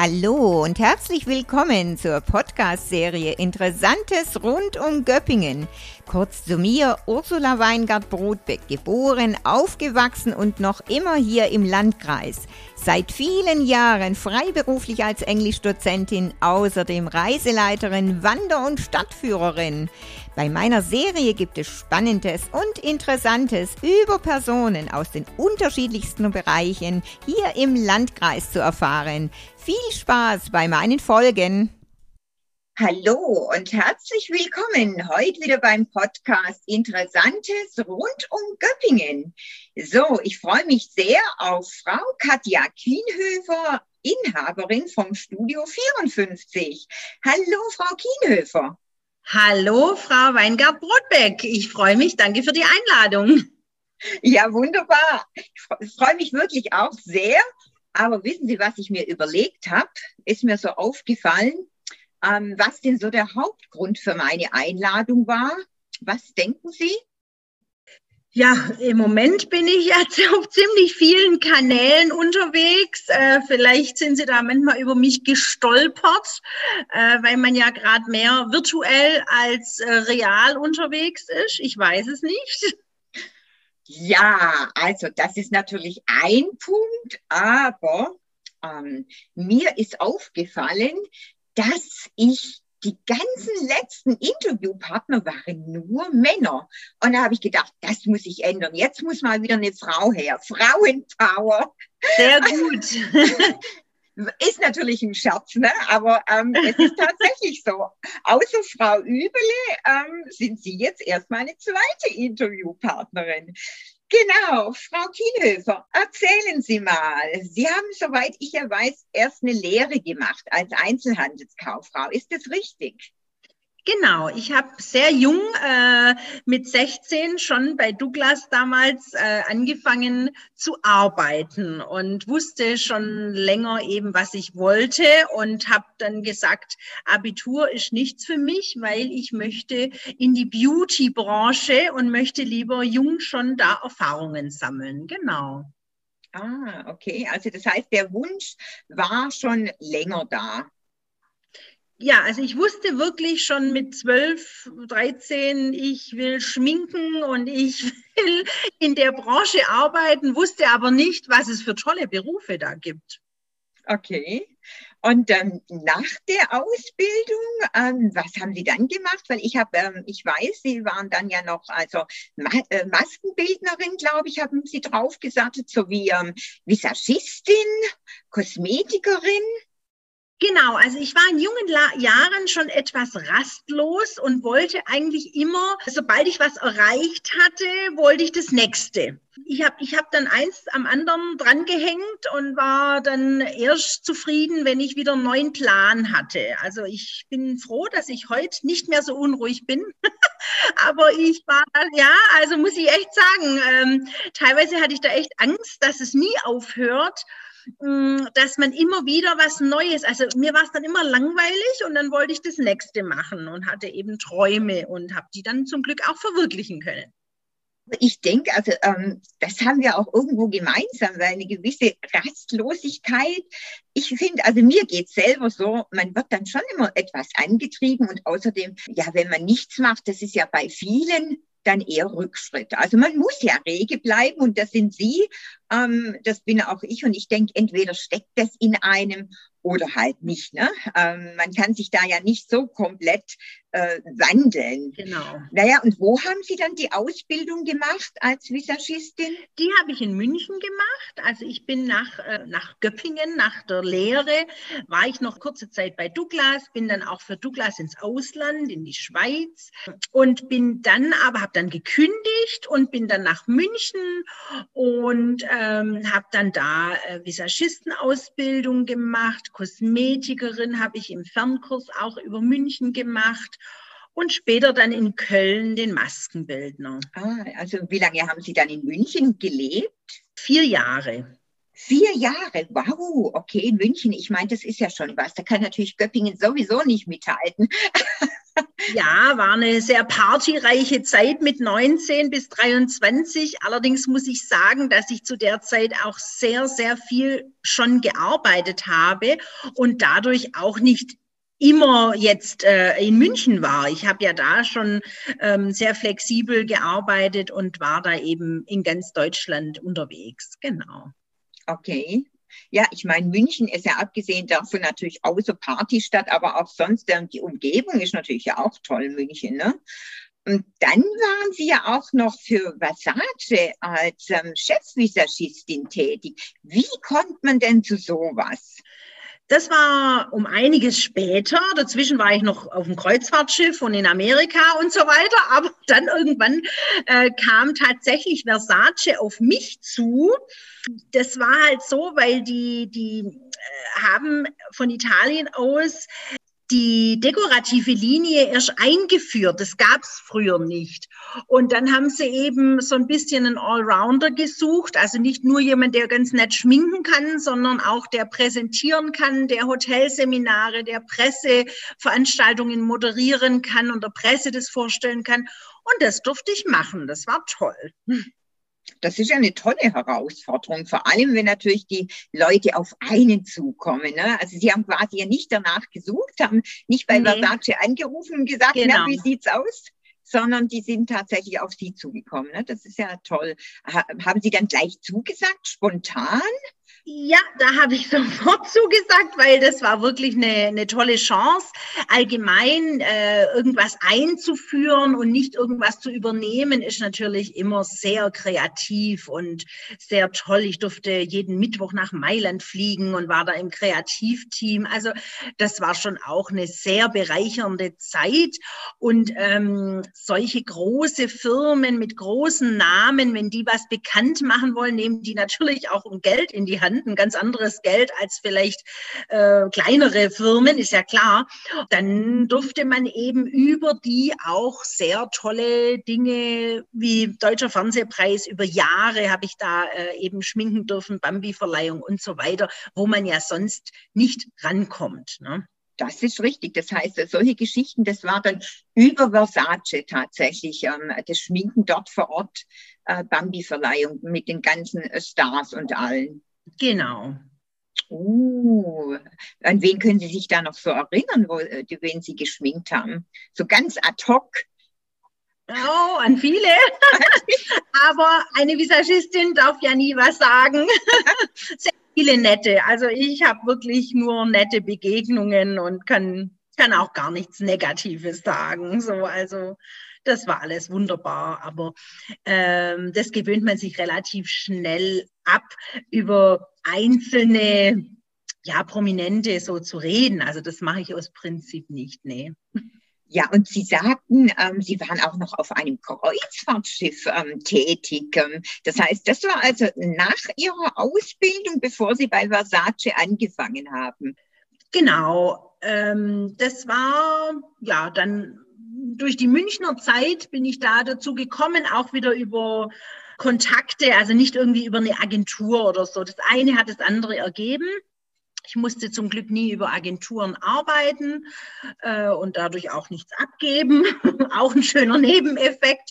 Hallo und herzlich willkommen zur Podcast-Serie Interessantes rund um Göppingen. Kurz zu mir, Ursula Weingart-Brodbeck, geboren, aufgewachsen und noch immer hier im Landkreis. Seit vielen Jahren freiberuflich als Englischdozentin, außerdem Reiseleiterin, Wander- und Stadtführerin. Bei meiner Serie gibt es Spannendes und Interessantes über Personen aus den unterschiedlichsten Bereichen hier im Landkreis zu erfahren. Viel Spaß bei meinen Folgen. Hallo und herzlich willkommen heute wieder beim Podcast Interessantes rund um Göppingen. So, ich freue mich sehr auf Frau Katja Kienhöfer, Inhaberin vom Studio 54. Hallo, Frau Kienhöfer. Hallo, Frau Weingart-Brotbeck. Ich freue mich. Danke für die Einladung. Ja, wunderbar. Ich freue mich wirklich auch sehr. Aber wissen Sie, was ich mir überlegt habe? Ist mir so aufgefallen, ähm, was denn so der Hauptgrund für meine Einladung war. Was denken Sie? Ja, im Moment bin ich jetzt auf ziemlich vielen Kanälen unterwegs. Äh, vielleicht sind Sie da manchmal über mich gestolpert, äh, weil man ja gerade mehr virtuell als äh, real unterwegs ist. Ich weiß es nicht. Ja, also das ist natürlich ein Punkt, aber ähm, mir ist aufgefallen, dass ich die ganzen letzten Interviewpartner waren nur Männer. Und da habe ich gedacht, das muss ich ändern. Jetzt muss mal wieder eine Frau her. Frauenpower. Sehr gut. ist natürlich ein Scherz, ne? aber ähm, es ist tatsächlich so. Außer Frau Übele ähm, sind Sie jetzt erstmal eine zweite Interviewpartnerin. Genau, Frau Kienhöfer, erzählen Sie mal. Sie haben, soweit ich ja weiß, erst eine Lehre gemacht als Einzelhandelskauffrau. Ist das richtig? Genau, ich habe sehr jung äh, mit 16 schon bei Douglas damals äh, angefangen zu arbeiten und wusste schon länger eben, was ich wollte und habe dann gesagt, Abitur ist nichts für mich, weil ich möchte in die Beauty-Branche und möchte lieber jung schon da Erfahrungen sammeln. Genau. Ah, okay. Also das heißt, der Wunsch war schon länger da ja, also ich wusste wirklich schon mit 12, 13, ich will schminken und ich will in der Branche arbeiten, wusste aber nicht, was es für tolle Berufe da gibt. Okay. Und ähm, nach der Ausbildung, ähm, was haben Sie dann gemacht? Weil ich habe, ähm, ich weiß, Sie waren dann ja noch, also Ma äh, Maskenbildnerin, glaube ich, haben Sie draufgesattet, sowie ähm, Visagistin, Kosmetikerin. Genau, also ich war in jungen La Jahren schon etwas rastlos und wollte eigentlich immer, sobald ich was erreicht hatte, wollte ich das nächste. Ich habe ich hab dann eins am anderen drangehängt und war dann erst zufrieden, wenn ich wieder einen neuen Plan hatte. Also ich bin froh, dass ich heute nicht mehr so unruhig bin. Aber ich war, ja, also muss ich echt sagen, ähm, teilweise hatte ich da echt Angst, dass es nie aufhört. Mm, dass man immer wieder was Neues, also mir war es dann immer langweilig und dann wollte ich das nächste machen und hatte eben Träume und habe die dann zum Glück auch verwirklichen können. Ich denke, also ähm, das haben wir auch irgendwo gemeinsam, weil eine gewisse Rastlosigkeit. Ich finde, also mir geht selber so, man wird dann schon immer etwas angetrieben und außerdem, ja, wenn man nichts macht, das ist ja bei vielen dann eher Rückschritt. Also man muss ja rege bleiben und das sind Sie, ähm, das bin auch ich und ich denke, entweder steckt das in einem oder halt nicht. Ne? Ähm, man kann sich da ja nicht so komplett äh, wandeln. Genau. Naja, und wo haben Sie dann die Ausbildung gemacht als Visagistin? Die habe ich in München gemacht. Also ich bin nach, äh, nach Göppingen, nach der Lehre, war ich noch kurze Zeit bei Douglas, bin dann auch für Douglas ins Ausland, in die Schweiz und bin dann aber, habe dann gekündigt und bin dann nach München und ähm, habe dann da äh, Visagistenausbildung gemacht, Kosmetikerin habe ich im Fernkurs auch über München gemacht und später dann in Köln den Maskenbildner. Ah, also wie lange haben Sie dann in München gelebt? Vier Jahre. Vier Jahre, wow, okay, in München, ich meine, das ist ja schon was. Da kann natürlich Göppingen sowieso nicht mithalten. Ja, war eine sehr partyreiche Zeit mit 19 bis 23. Allerdings muss ich sagen, dass ich zu der Zeit auch sehr, sehr viel schon gearbeitet habe und dadurch auch nicht immer jetzt äh, in München war. Ich habe ja da schon ähm, sehr flexibel gearbeitet und war da eben in ganz Deutschland unterwegs. Genau. Okay. Ja, ich meine, München ist ja abgesehen davon natürlich außer Partystadt, aber auch sonst, die Umgebung ist natürlich ja auch toll, München, ne? Und dann waren Sie ja auch noch für Versace als ähm, Chefvisagistin tätig. Wie kommt man denn zu sowas? Das war um einiges später. Dazwischen war ich noch auf dem Kreuzfahrtschiff und in Amerika und so weiter. Aber dann irgendwann äh, kam tatsächlich Versace auf mich zu. Das war halt so, weil die, die äh, haben von Italien aus die dekorative Linie erst eingeführt. Das gab es früher nicht. Und dann haben sie eben so ein bisschen einen Allrounder gesucht. Also nicht nur jemand, der ganz nett schminken kann, sondern auch der präsentieren kann, der Hotelseminare, der Presseveranstaltungen moderieren kann und der Presse das vorstellen kann. Und das durfte ich machen. Das war toll. Das ist ja eine tolle Herausforderung, vor allem wenn natürlich die Leute auf einen zukommen. Ne? Also sie haben quasi ja nicht danach gesucht, haben nicht bei nee. Versace angerufen und gesagt, genau. na, wie sieht's aus? sondern die sind tatsächlich auf Sie zugekommen. Ne? Das ist ja toll. haben Sie dann gleich zugesagt, spontan? Ja, da habe ich sofort zugesagt, weil das war wirklich eine, eine tolle Chance, allgemein äh, irgendwas einzuführen und nicht irgendwas zu übernehmen, ist natürlich immer sehr kreativ und sehr toll. Ich durfte jeden Mittwoch nach Mailand fliegen und war da im Kreativteam. Also das war schon auch eine sehr bereichernde Zeit. Und ähm, solche große Firmen mit großen Namen, wenn die was bekannt machen wollen, nehmen die natürlich auch um Geld in die Hand Hand ein ganz anderes Geld als vielleicht äh, kleinere Firmen, ist ja klar. Dann durfte man eben über die auch sehr tolle Dinge wie Deutscher Fernsehpreis über Jahre habe ich da äh, eben schminken dürfen, Bambi-Verleihung und so weiter, wo man ja sonst nicht rankommt. Ne? Das ist richtig. Das heißt, solche Geschichten, das war dann über Versace tatsächlich, ähm, das Schminken dort vor Ort, äh, Bambi-Verleihung mit den ganzen Stars und allen. Genau. Uh, an wen können Sie sich da noch so erinnern, wo, äh, wen Sie geschminkt haben? So ganz ad hoc. Oh, an viele. Aber eine Visagistin darf ja nie was sagen. Sehr viele nette. Also ich habe wirklich nur nette Begegnungen und kann, kann auch gar nichts Negatives sagen. So, also das war alles wunderbar, aber ähm, das gewöhnt man sich relativ schnell ab, über einzelne ja, Prominente so zu reden. Also das mache ich aus Prinzip nicht, nee. Ja, und Sie sagten, ähm, Sie waren auch noch auf einem Kreuzfahrtschiff ähm, tätig. Ähm, das heißt, das war also nach Ihrer Ausbildung, bevor Sie bei Versace angefangen haben. Genau. Ähm, das war ja dann durch die Münchner Zeit bin ich da dazu gekommen, auch wieder über Kontakte, also nicht irgendwie über eine Agentur oder so. Das eine hat das andere ergeben. Ich musste zum Glück nie über Agenturen arbeiten äh, und dadurch auch nichts abgeben. auch ein schöner Nebeneffekt.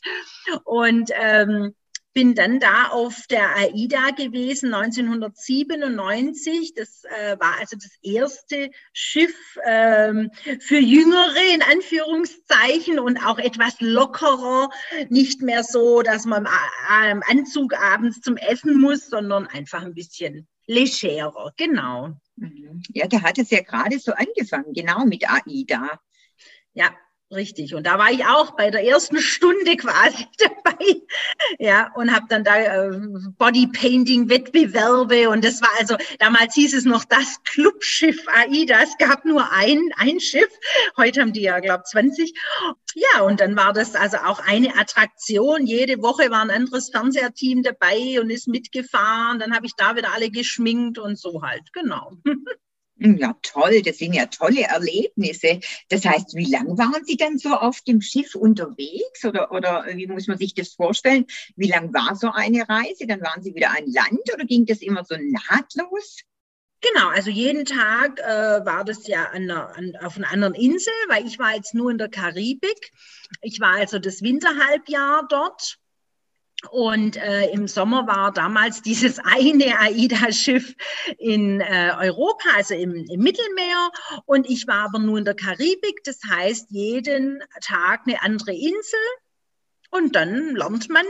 Und ähm, bin dann da auf der AIDA gewesen 1997. Das äh, war also das erste Schiff ähm, für Jüngere in Anführungszeichen und auch etwas lockerer. Nicht mehr so, dass man im Anzug abends zum Essen muss, sondern einfach ein bisschen legerer. Genau. Ja, da hat es ja gerade so angefangen, genau mit AIDA. Ja, Richtig. Und da war ich auch bei der ersten Stunde quasi dabei. Ja, und habe dann da äh, Bodypainting-Wettbewerbe. Und das war also, damals hieß es noch das Clubschiff AIDA. Es gab nur ein, ein Schiff. Heute haben die ja, glaube 20. Ja, und dann war das also auch eine Attraktion. Jede Woche war ein anderes Fernsehteam dabei und ist mitgefahren. Dann habe ich da wieder alle geschminkt und so halt. Genau. Hm, ja, toll, das sind ja tolle Erlebnisse. Das heißt, wie lange waren Sie dann so auf dem Schiff unterwegs oder, oder wie muss man sich das vorstellen? Wie lang war so eine Reise? Dann waren Sie wieder an Land oder ging das immer so nahtlos? Genau, also jeden Tag äh, war das ja an einer, an, auf einer anderen Insel, weil ich war jetzt nur in der Karibik. Ich war also das Winterhalbjahr dort. Und äh, im Sommer war damals dieses eine AIDA-Schiff in äh, Europa, also im, im, Mittelmeer. Und ich war aber nur in der Karibik. Das heißt, jeden Tag eine andere Insel. Und dann lernt man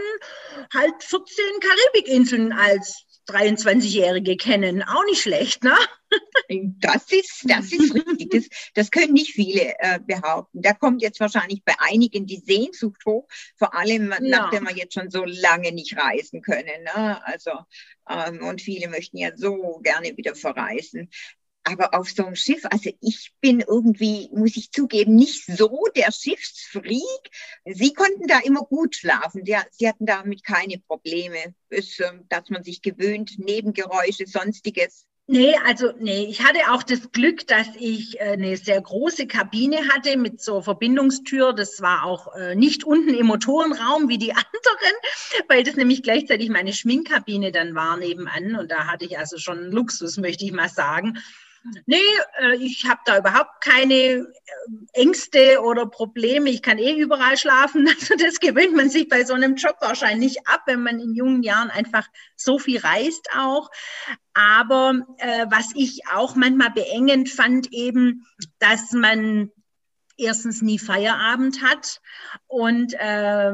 halt 14 Karibikinseln als 23-Jährige kennen. Auch nicht schlecht, ne? Das ist, das ist richtig. Das, das können nicht viele äh, behaupten. Da kommt jetzt wahrscheinlich bei einigen die Sehnsucht hoch, vor allem ja. nachdem wir jetzt schon so lange nicht reisen können. Ne? Also, ähm, und viele möchten ja so gerne wieder verreisen. Aber auf so einem Schiff, also ich bin irgendwie, muss ich zugeben, nicht so der Schiffsfreak. Sie konnten da immer gut schlafen. Sie, sie hatten damit keine Probleme, bis, ähm, dass man sich gewöhnt, Nebengeräusche, sonstiges. Nee, also nee, ich hatte auch das Glück, dass ich äh, eine sehr große Kabine hatte mit so Verbindungstür. Das war auch äh, nicht unten im Motorenraum wie die anderen, weil das nämlich gleichzeitig meine Schminkkabine dann war nebenan. Und da hatte ich also schon Luxus, möchte ich mal sagen. Nee, äh, ich habe da überhaupt keine äh, Ängste oder Probleme. Ich kann eh überall schlafen. Also das gewöhnt man sich bei so einem Job wahrscheinlich ab, wenn man in jungen Jahren einfach so viel reist auch. Aber äh, was ich auch manchmal beengend fand, eben, dass man erstens nie Feierabend hat und äh,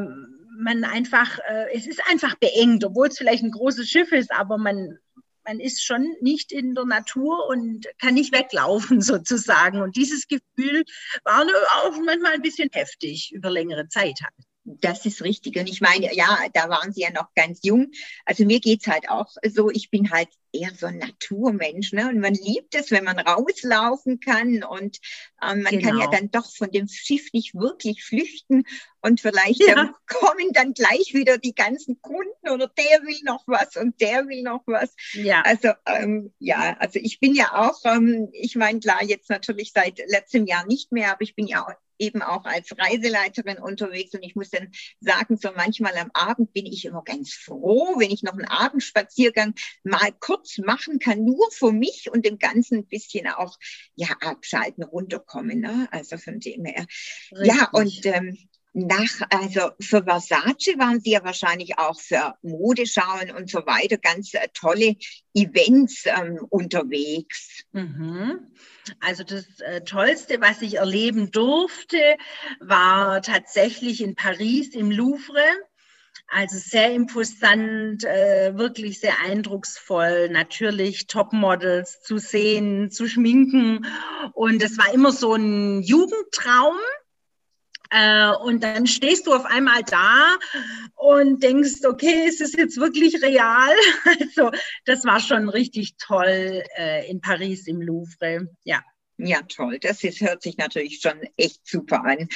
man einfach, äh, es ist einfach beengt, obwohl es vielleicht ein großes Schiff ist, aber man man ist schon nicht in der Natur und kann nicht weglaufen sozusagen. Und dieses Gefühl war auch manchmal ein bisschen heftig über längere Zeit. Halt. Das ist richtig. Und ich meine, ja, da waren Sie ja noch ganz jung. Also mir geht's halt auch so, ich bin halt eher so ein Naturmensch. Ne? Und man liebt es, wenn man rauslaufen kann. Und ähm, man genau. kann ja genau. dann doch von dem Schiff nicht wirklich flüchten. Und vielleicht ja. ähm, kommen dann gleich wieder die ganzen Kunden oder der will noch was und der will noch was. Ja. Also ähm, ja, also ich bin ja auch, ähm, ich meine, klar, jetzt natürlich seit letztem Jahr nicht mehr, aber ich bin ja auch eben auch als Reiseleiterin unterwegs und ich muss dann sagen, so manchmal am Abend bin ich immer ganz froh, wenn ich noch einen Abendspaziergang mal kurz machen kann, nur für mich und dem Ganzen ein bisschen auch ja abschalten, runterkommen. Ne? Also von dem her. Richtig. Ja, und ähm, nach, also für Versace waren Sie ja wahrscheinlich auch für Modeschauen und so weiter ganz äh, tolle Events ähm, unterwegs. Mhm. Also das äh, Tollste, was ich erleben durfte, war tatsächlich in Paris im Louvre. Also sehr imposant, äh, wirklich sehr eindrucksvoll, natürlich Topmodels zu sehen, zu schminken. Und es war immer so ein Jugendtraum äh, und dann stehst du auf einmal da und denkst, okay, ist es jetzt wirklich real? Also das war schon richtig toll äh, in Paris im Louvre. Ja. Ja, toll. Das ist, hört sich natürlich schon echt super an.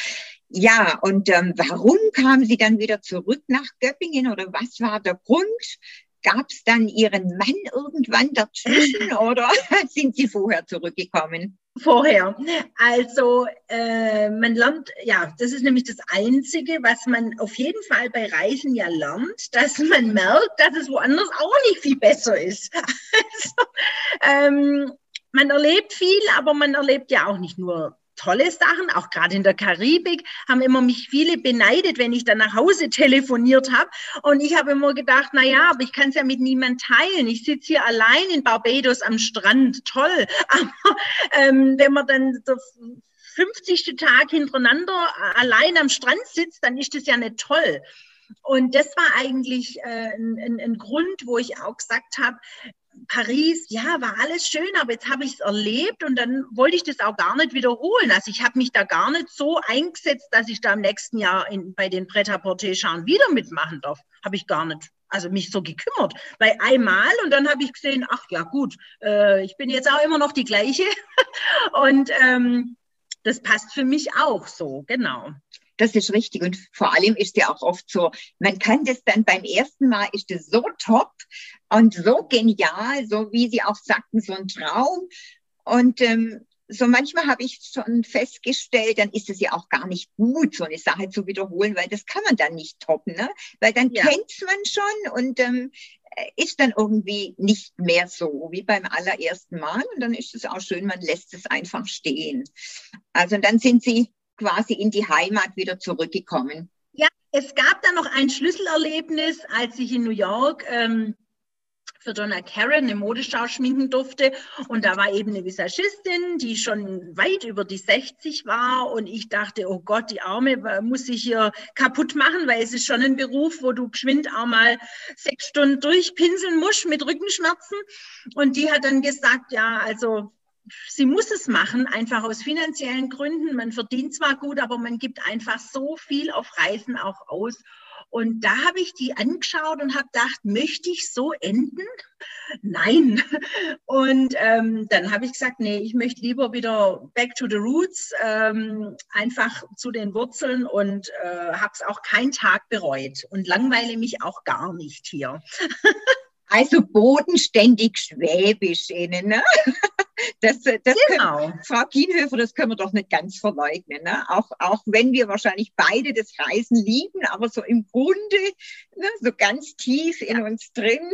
Ja, und ähm, warum kamen Sie dann wieder zurück nach Göppingen oder was war der Grund? Gab es dann Ihren Mann irgendwann dazwischen oder sind Sie vorher zurückgekommen? Vorher. Also äh, man lernt, ja, das ist nämlich das Einzige, was man auf jeden Fall bei Reisen ja lernt, dass man merkt, dass es woanders auch nicht viel besser ist. Also, ähm, man erlebt viel, aber man erlebt ja auch nicht nur tolle Sachen, auch gerade in der Karibik, haben immer mich viele beneidet, wenn ich dann nach Hause telefoniert habe. Und ich habe immer gedacht, na ja, aber ich kann es ja mit niemand teilen. Ich sitze hier allein in Barbados am Strand, toll. Aber ähm, wenn man dann der 50. Tag hintereinander allein am Strand sitzt, dann ist das ja nicht toll. Und das war eigentlich äh, ein, ein, Grund, wo ich auch gesagt habe, Paris, ja, war alles schön, aber jetzt habe ich es erlebt und dann wollte ich das auch gar nicht wiederholen. Also ich habe mich da gar nicht so eingesetzt, dass ich da im nächsten Jahr in, bei den Pret-à-Porter-Schauen wieder mitmachen darf. Habe ich gar nicht also mich so gekümmert. Bei einmal und dann habe ich gesehen, ach ja gut, äh, ich bin jetzt auch immer noch die gleiche und ähm, das passt für mich auch so, genau. Das ist richtig. Und vor allem ist ja auch oft so, man kann das dann beim ersten Mal, ist das so top und so genial, so wie Sie auch sagten, so ein Traum. Und ähm, so manchmal habe ich schon festgestellt, dann ist es ja auch gar nicht gut, so eine Sache zu wiederholen, weil das kann man dann nicht toppen, ne? Weil dann ja. kennt man schon und ähm, äh, ist dann irgendwie nicht mehr so wie beim allerersten Mal. Und dann ist es auch schön, man lässt es einfach stehen. Also dann sind Sie quasi in die Heimat wieder zurückgekommen. Ja, es gab dann noch ein Schlüsselerlebnis, als ich in New York ähm, für Donna Karen eine Modeschau schminken durfte. Und da war eben eine Visagistin, die schon weit über die 60 war. Und ich dachte, oh Gott, die Arme muss sich hier kaputt machen, weil es ist schon ein Beruf, wo du geschwind auch mal sechs Stunden durchpinseln musst mit Rückenschmerzen. Und die hat dann gesagt, ja, also sie muss es machen, einfach aus finanziellen Gründen. Man verdient zwar gut, aber man gibt einfach so viel auf Reisen auch aus. Und da habe ich die angeschaut und habe gedacht, möchte ich so enden? Nein. Und ähm, dann habe ich gesagt, nee, ich möchte lieber wieder back to the roots, ähm, einfach zu den Wurzeln und äh, habe es auch keinen Tag bereut und langweile mich auch gar nicht hier. Also bodenständig schwäbisch innen, ne? Das, das genau. können, Frau Kienhöfer, das können wir doch nicht ganz verleugnen. Ne? Auch, auch wenn wir wahrscheinlich beide das Reisen lieben, aber so im Grunde, ne, so ganz tief in uns drin.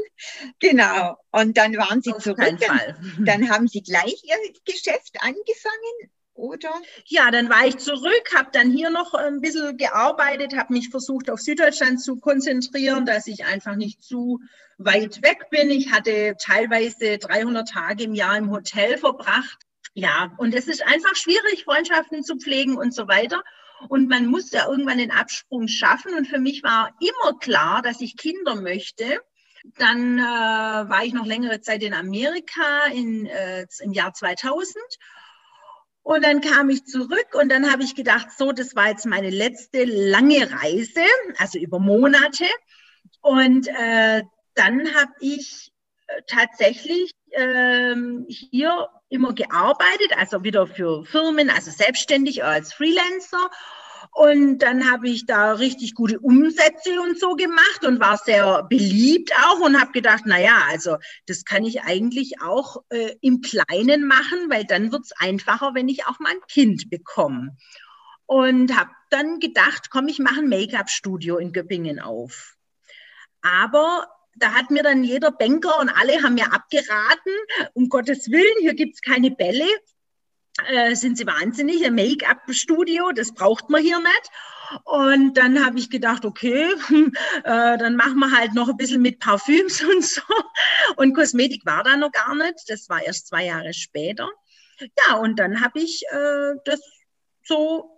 Genau. Und dann waren Sie Auf zurück. Dann, dann haben Sie gleich Ihr Geschäft angefangen oder? Ja, dann war ich zurück, habe dann hier noch ein bisschen gearbeitet, habe mich versucht auf Süddeutschland zu konzentrieren, dass ich einfach nicht zu weit weg bin. Ich hatte teilweise 300 Tage im Jahr im Hotel verbracht. Ja, und es ist einfach schwierig, Freundschaften zu pflegen und so weiter. Und man muss ja irgendwann den Absprung schaffen. Und für mich war immer klar, dass ich Kinder möchte. Dann äh, war ich noch längere Zeit in Amerika in, äh, im Jahr 2000 und dann kam ich zurück und dann habe ich gedacht, so, das war jetzt meine letzte lange Reise, also über Monate. Und äh, dann habe ich äh, tatsächlich ähm, hier immer gearbeitet, also wieder für Firmen, also selbstständig als Freelancer und dann habe ich da richtig gute Umsätze und so gemacht und war sehr beliebt auch und habe gedacht, na ja, also das kann ich eigentlich auch äh, im Kleinen machen, weil dann wird es einfacher, wenn ich auch mal ein Kind bekomme. Und habe dann gedacht, komm, ich mache ein Make-up-Studio in Göppingen auf. Aber da hat mir dann jeder Banker und alle haben mir abgeraten, um Gottes Willen, hier gibt es keine Bälle, äh, sind sie wahnsinnig, ein Make-up-Studio, das braucht man hier nicht. Und dann habe ich gedacht, okay, äh, dann machen wir halt noch ein bisschen mit Parfüms und so. Und Kosmetik war da noch gar nicht, das war erst zwei Jahre später. Ja, und dann habe ich äh, das so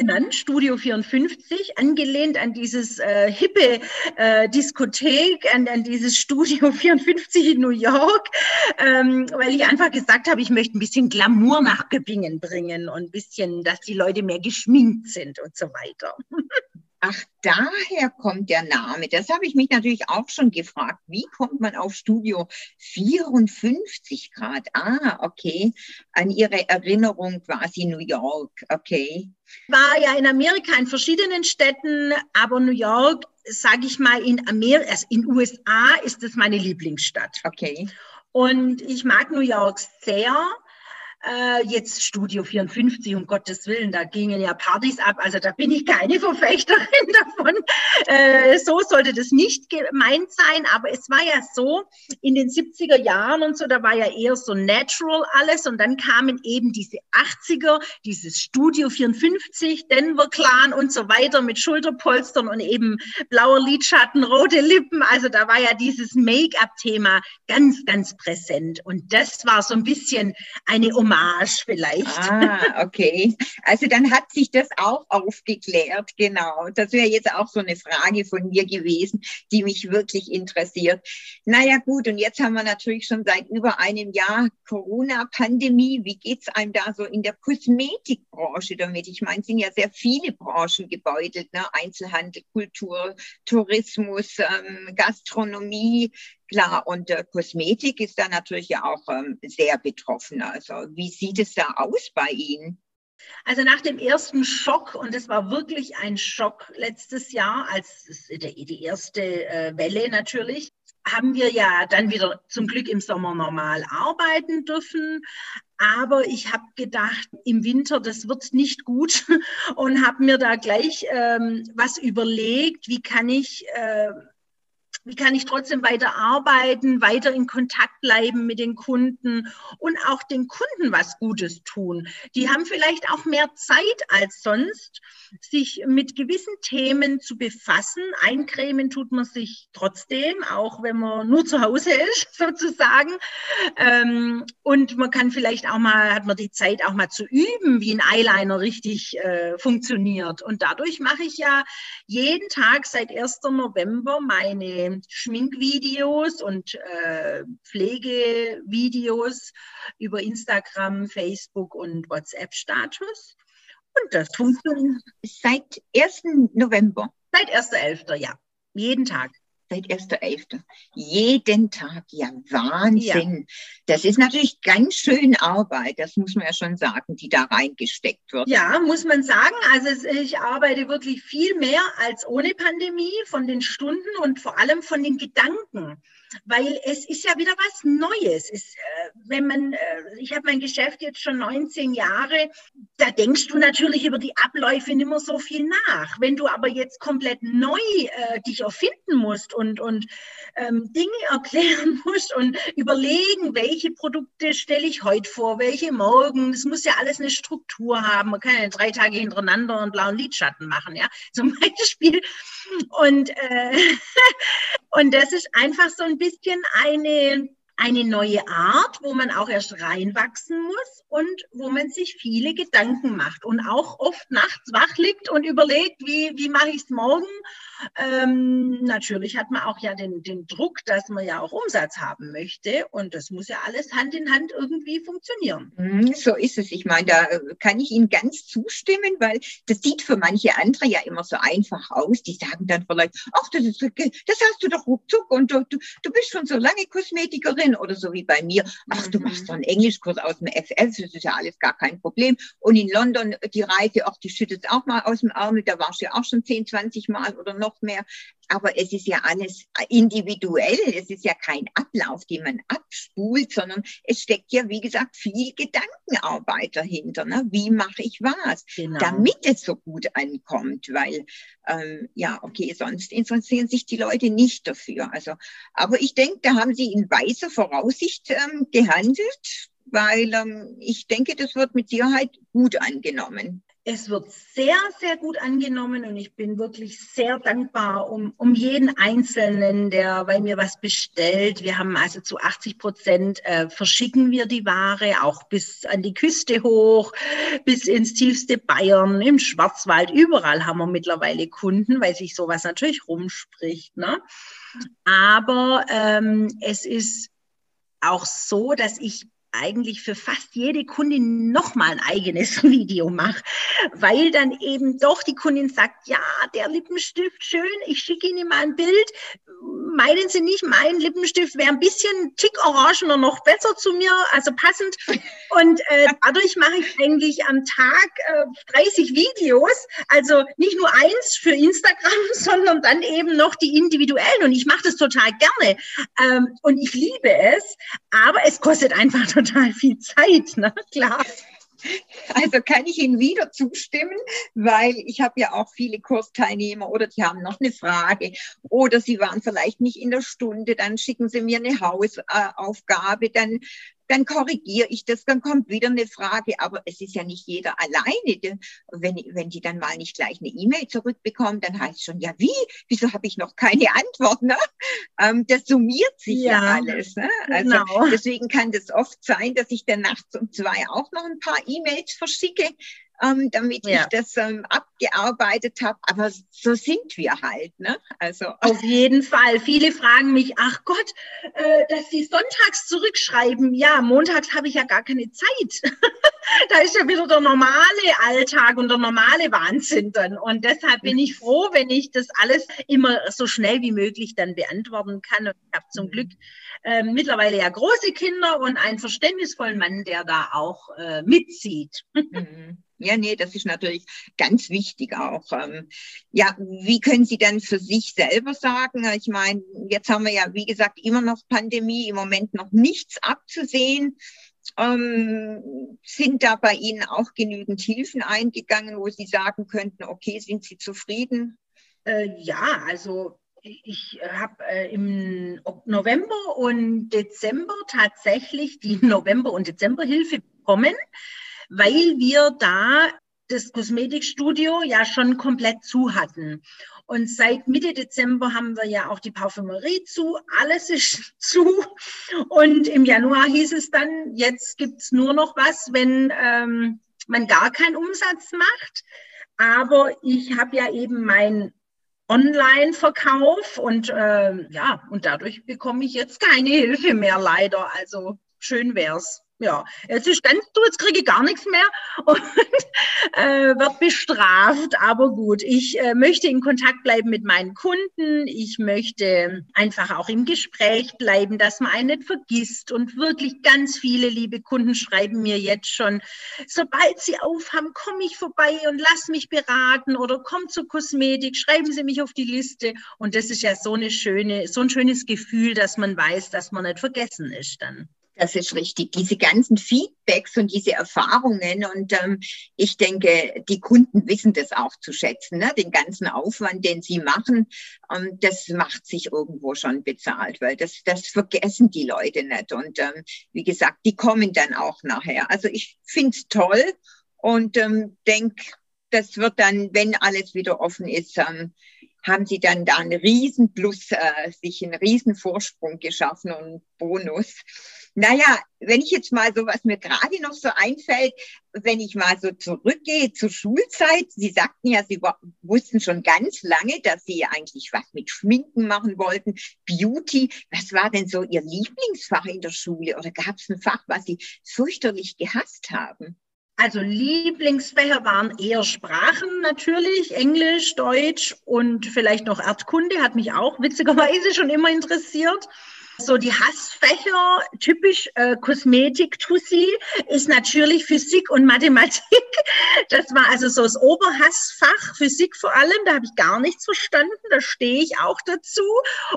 genannt, Studio 54, angelehnt an dieses äh, hippe äh, Diskothek, an, an dieses Studio 54 in New York, ähm, weil ich einfach gesagt habe, ich möchte ein bisschen Glamour nach Göppingen bringen und ein bisschen, dass die Leute mehr geschminkt sind und so weiter. Ach, daher kommt der Name. Das habe ich mich natürlich auch schon gefragt. Wie kommt man auf Studio 54 Grad? Ah, okay. An Ihre Erinnerung quasi New York. Okay. War ja in Amerika in verschiedenen Städten, aber New York, sage ich mal, in Amerika, also in USA ist das meine Lieblingsstadt. Okay. Und ich mag New York sehr. Äh, jetzt Studio 54, um Gottes Willen, da gingen ja Partys ab. Also da bin ich keine Verfechterin davon. Äh, so sollte das nicht gemeint sein. Aber es war ja so, in den 70er Jahren und so, da war ja eher so natural alles. Und dann kamen eben diese 80er, dieses Studio 54, Denver Clan und so weiter mit Schulterpolstern und eben blauer Lidschatten, rote Lippen. Also da war ja dieses Make-up-Thema ganz, ganz präsent. Und das war so ein bisschen eine um Hommage vielleicht. Ah, okay. Also dann hat sich das auch aufgeklärt, genau. Das wäre jetzt auch so eine Frage von mir gewesen, die mich wirklich interessiert. Naja gut, und jetzt haben wir natürlich schon seit über einem Jahr Corona-Pandemie. Wie geht's einem da so in der Kosmetikbranche damit? Ich meine, es sind ja sehr viele Branchen gebeutelt, ne? Einzelhandel, Kultur, Tourismus, ähm, Gastronomie. Klar, und äh, Kosmetik ist da natürlich ja auch ähm, sehr betroffen. Also wie sieht es da aus bei Ihnen? Also nach dem ersten Schock, und es war wirklich ein Schock letztes Jahr, als die erste äh, Welle natürlich, haben wir ja dann wieder zum Glück im Sommer normal arbeiten dürfen. Aber ich habe gedacht, im Winter, das wird nicht gut und habe mir da gleich ähm, was überlegt, wie kann ich äh, wie kann ich trotzdem weiter arbeiten, weiter in Kontakt bleiben mit den Kunden und auch den Kunden was Gutes tun. Die haben vielleicht auch mehr Zeit als sonst, sich mit gewissen Themen zu befassen. Eincremen tut man sich trotzdem, auch wenn man nur zu Hause ist, sozusagen. Ähm, und man kann vielleicht auch mal, hat man die Zeit auch mal zu üben, wie ein Eyeliner richtig äh, funktioniert. Und dadurch mache ich ja jeden Tag seit 1. November meine Schminkvideos und äh, Pflegevideos über Instagram, Facebook und WhatsApp-Status. Und das funktioniert. Seit 1. November. Seit 1.11. ja. Jeden Tag seit 1.11. Jeden Tag, ja, Wahnsinn. Ja. Das ist natürlich ganz schön Arbeit, das muss man ja schon sagen, die da reingesteckt wird. Ja, muss man sagen. Also ich arbeite wirklich viel mehr als ohne Pandemie von den Stunden und vor allem von den Gedanken weil es ist ja wieder was Neues. Es, äh, wenn man, äh, ich habe mein Geschäft jetzt schon 19 Jahre, da denkst du natürlich über die Abläufe nicht mehr so viel nach. Wenn du aber jetzt komplett neu äh, dich erfinden musst und, und ähm, Dinge erklären musst und überlegen, welche Produkte stelle ich heute vor, welche morgen, es muss ja alles eine Struktur haben. Man kann ja drei Tage hintereinander einen blauen Lidschatten machen, ja, zum Beispiel. Und, äh, und das ist einfach so ein bisschen eine, eine neue Art, wo man auch erst reinwachsen muss und wo man sich viele Gedanken macht und auch oft nachts wach liegt und überlegt, wie, wie mache ich es morgen ähm, natürlich hat man auch ja den, den Druck, dass man ja auch Umsatz haben möchte und das muss ja alles Hand in Hand irgendwie funktionieren. Mhm, so ist es. Ich meine, da äh, kann ich Ihnen ganz zustimmen, weil das sieht für manche andere ja immer so einfach aus. Die sagen dann vielleicht, ach, das, ist, das hast du doch ruckzuck und du, du, du bist schon so lange Kosmetikerin oder so wie bei mir. Ach, du machst so einen Englischkurs aus dem FF, das ist ja alles gar kein Problem. Und in London die Reise, ach, die schüttet auch mal aus dem Ärmel, da warst du ja auch schon 10, 20 Mal oder noch mehr. Aber es ist ja alles individuell. Es ist ja kein Ablauf, den man abspult, sondern es steckt ja, wie gesagt, viel Gedankenarbeit dahinter. Ne? Wie mache ich was, genau. damit es so gut ankommt? Weil, ähm, ja, okay, sonst interessieren sich die Leute nicht dafür. Also, aber ich denke, da haben sie in weiser Voraussicht ähm, gehandelt weil ähm, ich denke, das wird mit Sicherheit gut angenommen. Es wird sehr, sehr gut angenommen und ich bin wirklich sehr dankbar um, um jeden Einzelnen, der bei mir was bestellt. Wir haben also zu 80 Prozent äh, verschicken wir die Ware auch bis an die Küste hoch, bis ins tiefste Bayern, im Schwarzwald. Überall haben wir mittlerweile Kunden, weil sich sowas natürlich rumspricht. Ne? Aber ähm, es ist auch so, dass ich eigentlich für fast jede Kundin nochmal ein eigenes Video mache, weil dann eben doch die Kundin sagt, ja, der Lippenstift schön, ich schicke Ihnen mal ein Bild. Meinen Sie nicht, mein Lippenstift wäre ein bisschen tick orangener noch besser zu mir, also passend. Und äh, dadurch mache ich eigentlich am Tag äh, 30 Videos, also nicht nur eins für Instagram, sondern dann eben noch die individuellen. Und ich mache das total gerne ähm, und ich liebe es, aber es kostet einfach total viel Zeit, ne? Klar. Also kann ich Ihnen wieder zustimmen, weil ich habe ja auch viele Kursteilnehmer oder die haben noch eine Frage oder sie waren vielleicht nicht in der Stunde, dann schicken sie mir eine Hausaufgabe, dann dann korrigiere ich das, dann kommt wieder eine Frage, aber es ist ja nicht jeder alleine. Wenn, wenn die dann mal nicht gleich eine E-Mail zurückbekommen, dann heißt es schon, ja wie, wieso habe ich noch keine Antwort? Ne? Ähm, das summiert sich ja, ja alles. Ne? Also genau. deswegen kann das oft sein, dass ich dann nachts um zwei auch noch ein paar E-Mails verschicke, ähm, damit ja. ich das ähm, abgearbeitet habe. Aber so sind wir halt. Ne? Also auf jeden Fall. Viele fragen mich, ach Gott, äh, dass sie sonntags zurückschreiben. Ja, montags habe ich ja gar keine Zeit. da ist ja wieder der normale Alltag und der normale Wahnsinn dann. Und deshalb bin ich froh, wenn ich das alles immer so schnell wie möglich dann beantworten kann. Und ich habe zum mhm. Glück äh, mittlerweile ja große Kinder und einen verständnisvollen Mann, der da auch äh, mitzieht. Mhm. Ja, nee, das ist natürlich ganz wichtig auch. Ähm, ja, wie können Sie denn für sich selber sagen? Ich meine, jetzt haben wir ja, wie gesagt, immer noch Pandemie, im Moment noch nichts abzusehen. Ähm, sind da bei Ihnen auch genügend Hilfen eingegangen, wo Sie sagen könnten, okay, sind Sie zufrieden? Äh, ja, also ich habe äh, im November und Dezember tatsächlich die November- und Dezemberhilfe bekommen, weil wir da das Kosmetikstudio ja schon komplett zu hatten. Und seit Mitte Dezember haben wir ja auch die Parfümerie zu. Alles ist zu. Und im Januar hieß es dann, jetzt gibt's nur noch was, wenn ähm, man gar keinen Umsatz macht. Aber ich habe ja eben mein Online-Verkauf und äh, ja, und dadurch bekomme ich jetzt keine Hilfe mehr leider. Also schön wär's ja, jetzt ist ganz du, jetzt kriege ich gar nichts mehr und äh, wird bestraft. Aber gut, ich äh, möchte in Kontakt bleiben mit meinen Kunden. Ich möchte einfach auch im Gespräch bleiben, dass man einen nicht vergisst. Und wirklich ganz viele liebe Kunden schreiben mir jetzt schon, sobald sie aufhaben, komme ich vorbei und lass mich beraten oder komm zur Kosmetik, schreiben Sie mich auf die Liste. Und das ist ja so eine schöne, so ein schönes Gefühl, dass man weiß, dass man nicht vergessen ist dann. Das ist richtig. Diese ganzen Feedbacks und diese Erfahrungen und ähm, ich denke, die Kunden wissen das auch zu schätzen. Ne? Den ganzen Aufwand, den sie machen, ähm, das macht sich irgendwo schon bezahlt, weil das, das vergessen die Leute nicht. Und ähm, wie gesagt, die kommen dann auch nachher. Also ich finde es toll und ähm, denke, das wird dann, wenn alles wieder offen ist, ähm, haben sie dann da einen riesen Plus, äh, sich einen riesen Vorsprung geschaffen und Bonus. Naja, wenn ich jetzt mal so, was mir gerade noch so einfällt, wenn ich mal so zurückgehe zur Schulzeit, Sie sagten ja, Sie wussten schon ganz lange, dass Sie eigentlich was mit Schminken machen wollten, Beauty. Was war denn so Ihr Lieblingsfach in der Schule? Oder gab es ein Fach, was Sie fürchterlich gehasst haben? Also Lieblingsfächer waren eher Sprachen natürlich, Englisch, Deutsch und vielleicht noch Erdkunde, hat mich auch witzigerweise schon immer interessiert. So die Hassfächer, typisch äh, Kosmetik, Tussi, ist natürlich Physik und Mathematik. Das war also so das Oberhassfach, Physik vor allem. Da habe ich gar nichts verstanden. Da stehe ich auch dazu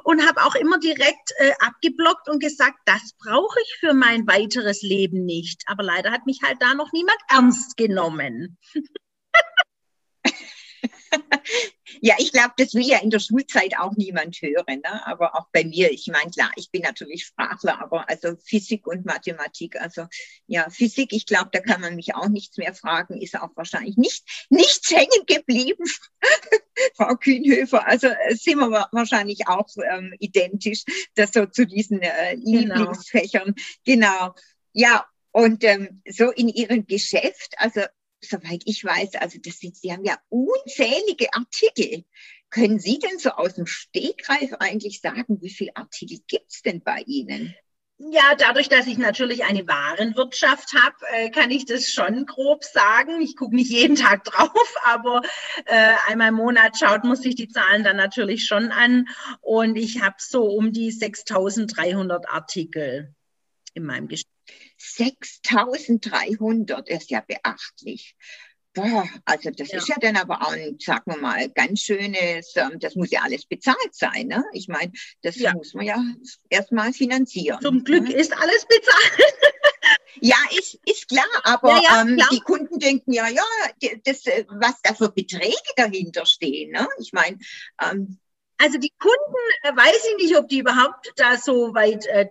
und habe auch immer direkt äh, abgeblockt und gesagt, das brauche ich für mein weiteres Leben nicht. Aber leider hat mich halt da noch niemand ernst genommen. ja, ich glaube, das will ja in der Schulzeit auch niemand hören. Ne? Aber auch bei mir, ich meine, klar, ich bin natürlich Sprachler, aber also Physik und Mathematik, also ja, Physik, ich glaube, da kann man mich auch nichts mehr fragen, ist auch wahrscheinlich nicht nichts hängen geblieben, Frau Kühnhöfer. Also äh, sind wir wahrscheinlich auch ähm, identisch, das so zu diesen äh, genau. Lieblingsfächern. Genau. Ja, und ähm, so in Ihrem Geschäft, also soweit ich weiß, also das sind, Sie haben ja unzählige Artikel. Können Sie denn so aus dem Stegreif eigentlich sagen, wie viele Artikel gibt es denn bei Ihnen? Ja, dadurch, dass ich natürlich eine Warenwirtschaft habe, äh, kann ich das schon grob sagen. Ich gucke nicht jeden Tag drauf, aber äh, einmal im Monat schaut, muss ich die Zahlen dann natürlich schon an. Und ich habe so um die 6300 Artikel in meinem Geschäft. 6300 ist ja beachtlich. Boah, also das ja. ist ja dann aber auch, ein, sagen wir mal, ganz schönes, ähm, das muss ja alles bezahlt sein. Ne? Ich meine, das ja. muss man ja erstmal finanzieren. Zum Glück ne? ist alles bezahlt. Ja, ist, ist klar, aber ja, ähm, klar. die Kunden denken ja, ja, das, äh, was da für Beträge dahinter stehen. Ne? Ich meine, ähm, also die Kunden, äh, weiß ich nicht, ob die überhaupt da so weit äh,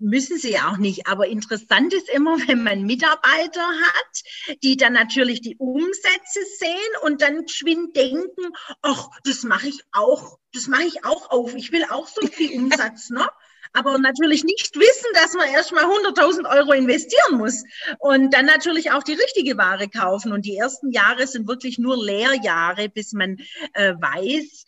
müssen sie auch nicht. Aber interessant ist immer, wenn man Mitarbeiter hat, die dann natürlich die Umsätze sehen und dann geschwind denken, ach, das mache ich auch, das mache ich auch auf. Ich will auch so viel Umsatz, ne? aber natürlich nicht wissen, dass man erstmal 100.000 Euro investieren muss und dann natürlich auch die richtige Ware kaufen. Und die ersten Jahre sind wirklich nur Lehrjahre, bis man äh, weiß,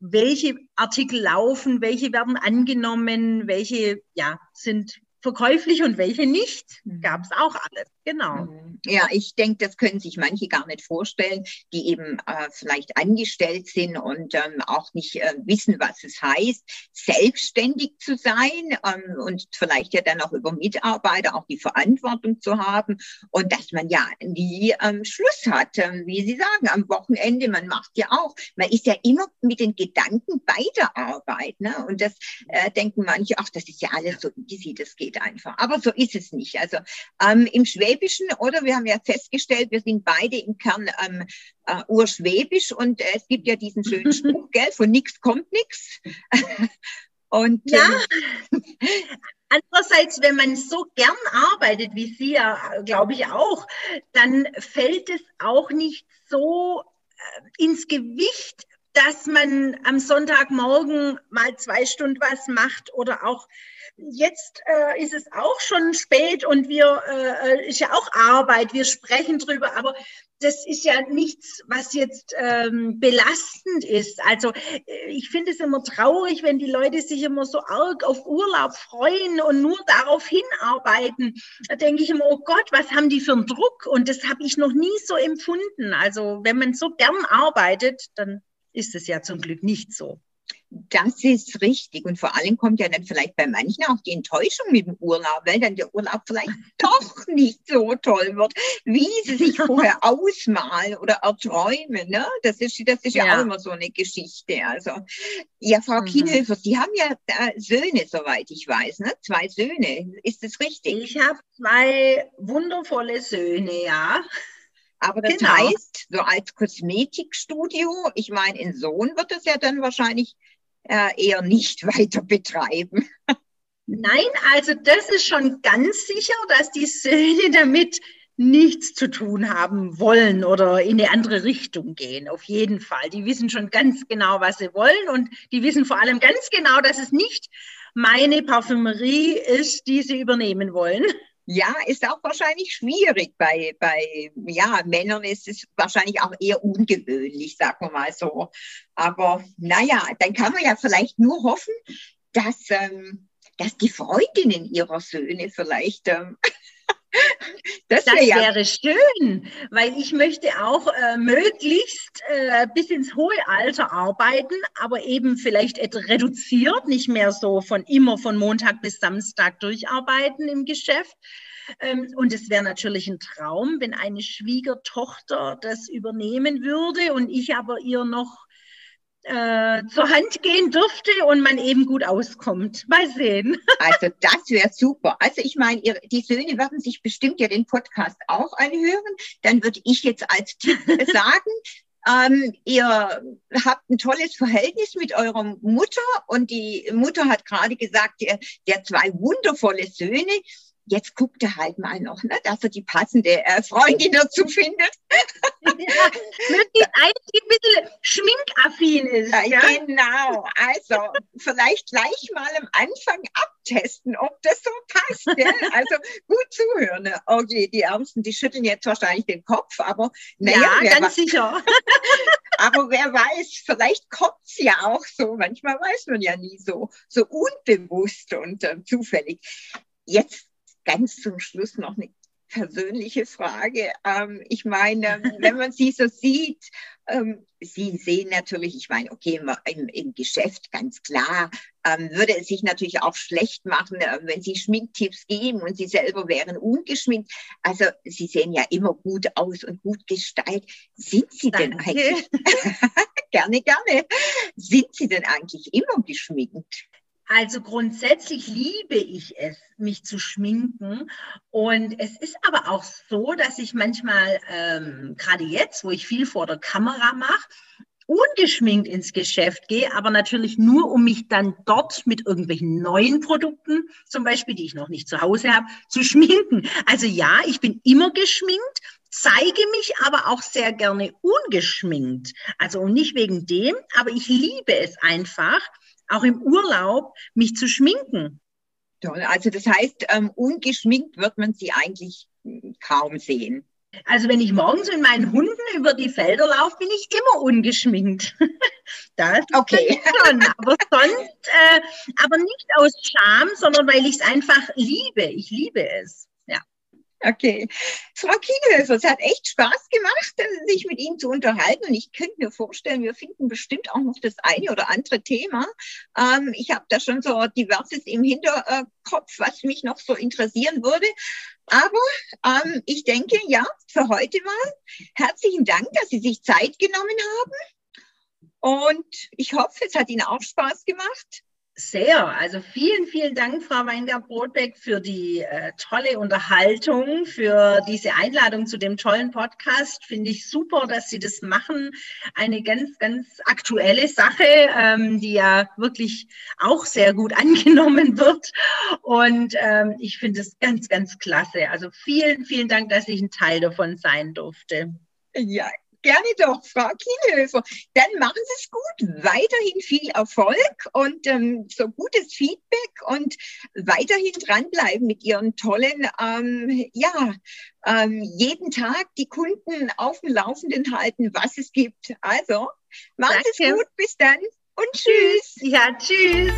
welche Artikel laufen, welche werden angenommen, welche ja, sind verkäuflich und welche nicht. Mhm. Gab es auch alles, genau. Mhm. Ja, ich denke, das können sich manche gar nicht vorstellen, die eben äh, vielleicht angestellt sind und ähm, auch nicht äh, wissen, was es heißt, selbstständig zu sein ähm, und vielleicht ja dann auch über Mitarbeiter auch die Verantwortung zu haben und dass man ja nie ähm, Schluss hat, ähm, wie Sie sagen, am Wochenende, man macht ja auch, man ist ja immer mit den Gedanken bei der Arbeit. Ne? Und das äh, denken manche, ach, das ist ja alles so easy, das geht einfach. Aber so ist es nicht. Also ähm, im Schwäbischen Urschwäbischen, oder? Wir haben ja festgestellt, wir sind beide im Kern ähm, äh, Urschwäbisch und äh, es gibt ja diesen schönen Spruch, gell, von nix kommt nix. und ja. Ähm, Andererseits, wenn man so gern arbeitet, wie Sie ja, glaube ich, auch, dann fällt es auch nicht so äh, ins Gewicht, dass man am Sonntagmorgen mal zwei Stunden was macht oder auch jetzt äh, ist es auch schon spät und wir äh, ist ja auch Arbeit, wir sprechen drüber, aber das ist ja nichts, was jetzt ähm, belastend ist. Also äh, ich finde es immer traurig, wenn die Leute sich immer so arg auf Urlaub freuen und nur darauf hinarbeiten. Da denke ich immer, oh Gott, was haben die für einen Druck? Und das habe ich noch nie so empfunden. Also wenn man so gern arbeitet, dann ist es ja zum Glück nicht so. Das ist richtig. Und vor allem kommt ja dann vielleicht bei manchen auch die Enttäuschung mit dem Urlaub, weil dann der Urlaub vielleicht doch nicht so toll wird, wie sie sich vorher ausmalen oder erträumen. Ne? Das ist, das ist ja. ja auch immer so eine Geschichte. Also, ja, Frau mhm. Kienhöfer, Sie haben ja äh, Söhne, soweit ich weiß, ne? Zwei Söhne. Ist das richtig? Ich habe zwei wundervolle Söhne, ja. Aber das genau. heißt, so als Kosmetikstudio, ich meine, in Sohn wird es ja dann wahrscheinlich äh, eher nicht weiter betreiben. Nein, also das ist schon ganz sicher, dass die Söhne damit nichts zu tun haben wollen oder in eine andere Richtung gehen. Auf jeden Fall. Die wissen schon ganz genau, was sie wollen und die wissen vor allem ganz genau, dass es nicht meine Parfümerie ist, die sie übernehmen wollen. Ja, ist auch wahrscheinlich schwierig. Bei, bei ja, Männern ist es wahrscheinlich auch eher ungewöhnlich, sagen wir mal so. Aber naja, dann kann man ja vielleicht nur hoffen, dass, ähm, dass die Freundinnen ihrer Söhne vielleicht ähm, Das, das ja wäre schön, weil ich möchte auch äh, möglichst äh, bis ins hohe Alter arbeiten, aber eben vielleicht reduziert, nicht mehr so von immer von Montag bis Samstag durcharbeiten im Geschäft. Ähm, und es wäre natürlich ein Traum, wenn eine Schwiegertochter das übernehmen würde und ich aber ihr noch äh, zur Hand gehen dürfte und man eben gut auskommt. Mal sehen. Also das wäre super. Also ich meine, die Söhne werden sich bestimmt ja den Podcast auch anhören. Dann würde ich jetzt als Tipp sagen, ähm, ihr habt ein tolles Verhältnis mit eurer Mutter und die Mutter hat gerade gesagt, der, der zwei wundervolle Söhne jetzt guckt er halt mal noch, ne, dass er die passende äh, Freundin dazu findet. Ja, möglichst eine, die ein bisschen schminkaffin ist. Ja, ja, Genau, also vielleicht gleich mal am Anfang abtesten, ob das so passt. Gell? Also gut zuhören. Ne? Okay, die Ärmsten, die schütteln jetzt wahrscheinlich den Kopf, aber naja, ja, ganz sicher. aber wer weiß, vielleicht kommt es ja auch so. Manchmal weiß man ja nie so, so unbewusst und äh, zufällig. Jetzt ganz zum Schluss noch eine persönliche Frage. Ähm, ich meine, wenn man sie so sieht, ähm, Sie sehen natürlich, ich meine, okay, im, im Geschäft ganz klar, ähm, würde es sich natürlich auch schlecht machen, wenn Sie Schminktipps geben und Sie selber wären ungeschminkt. Also Sie sehen ja immer gut aus und gut gestaltet. Sind Sie Danke. denn eigentlich? gerne, gerne. Sind Sie denn eigentlich immer geschminkt? Also grundsätzlich liebe ich es, mich zu schminken. Und es ist aber auch so, dass ich manchmal, ähm, gerade jetzt, wo ich viel vor der Kamera mache, ungeschminkt ins Geschäft gehe, aber natürlich nur, um mich dann dort mit irgendwelchen neuen Produkten, zum Beispiel, die ich noch nicht zu Hause habe, zu schminken. Also ja, ich bin immer geschminkt, zeige mich aber auch sehr gerne ungeschminkt. Also nicht wegen dem, aber ich liebe es einfach, auch im Urlaub, mich zu schminken. Also das heißt, ähm, ungeschminkt wird man sie eigentlich kaum sehen. Also wenn ich morgens mit meinen Hunden über die Felder laufe, bin ich immer ungeschminkt. das okay. schon, aber sonst, äh, aber nicht aus Scham, sondern weil ich es einfach liebe. Ich liebe es. Okay. Frau Kienhöfer, es hat echt Spaß gemacht, sich mit Ihnen zu unterhalten. Und ich könnte mir vorstellen, wir finden bestimmt auch noch das eine oder andere Thema. Ähm, ich habe da schon so diverses im Hinterkopf, was mich noch so interessieren würde. Aber ähm, ich denke, ja, für heute mal herzlichen Dank, dass Sie sich Zeit genommen haben. Und ich hoffe, es hat Ihnen auch Spaß gemacht. Sehr. Also vielen, vielen Dank, Frau Weingart-Brotbeck, für die äh, tolle Unterhaltung, für diese Einladung zu dem tollen Podcast. Finde ich super, dass Sie das machen. Eine ganz, ganz aktuelle Sache, ähm, die ja wirklich auch sehr gut angenommen wird. Und ähm, ich finde es ganz, ganz klasse. Also vielen, vielen Dank, dass ich ein Teil davon sein durfte. Ja, Gerne doch, Frau Kienhöfer. Dann machen Sie es gut. Weiterhin viel Erfolg und ähm, so gutes Feedback und weiterhin dranbleiben mit Ihren tollen, ähm, ja, ähm, jeden Tag die Kunden auf dem Laufenden halten, was es gibt. Also, machen Sie es gut. Bis dann und tschüss. Ja, tschüss.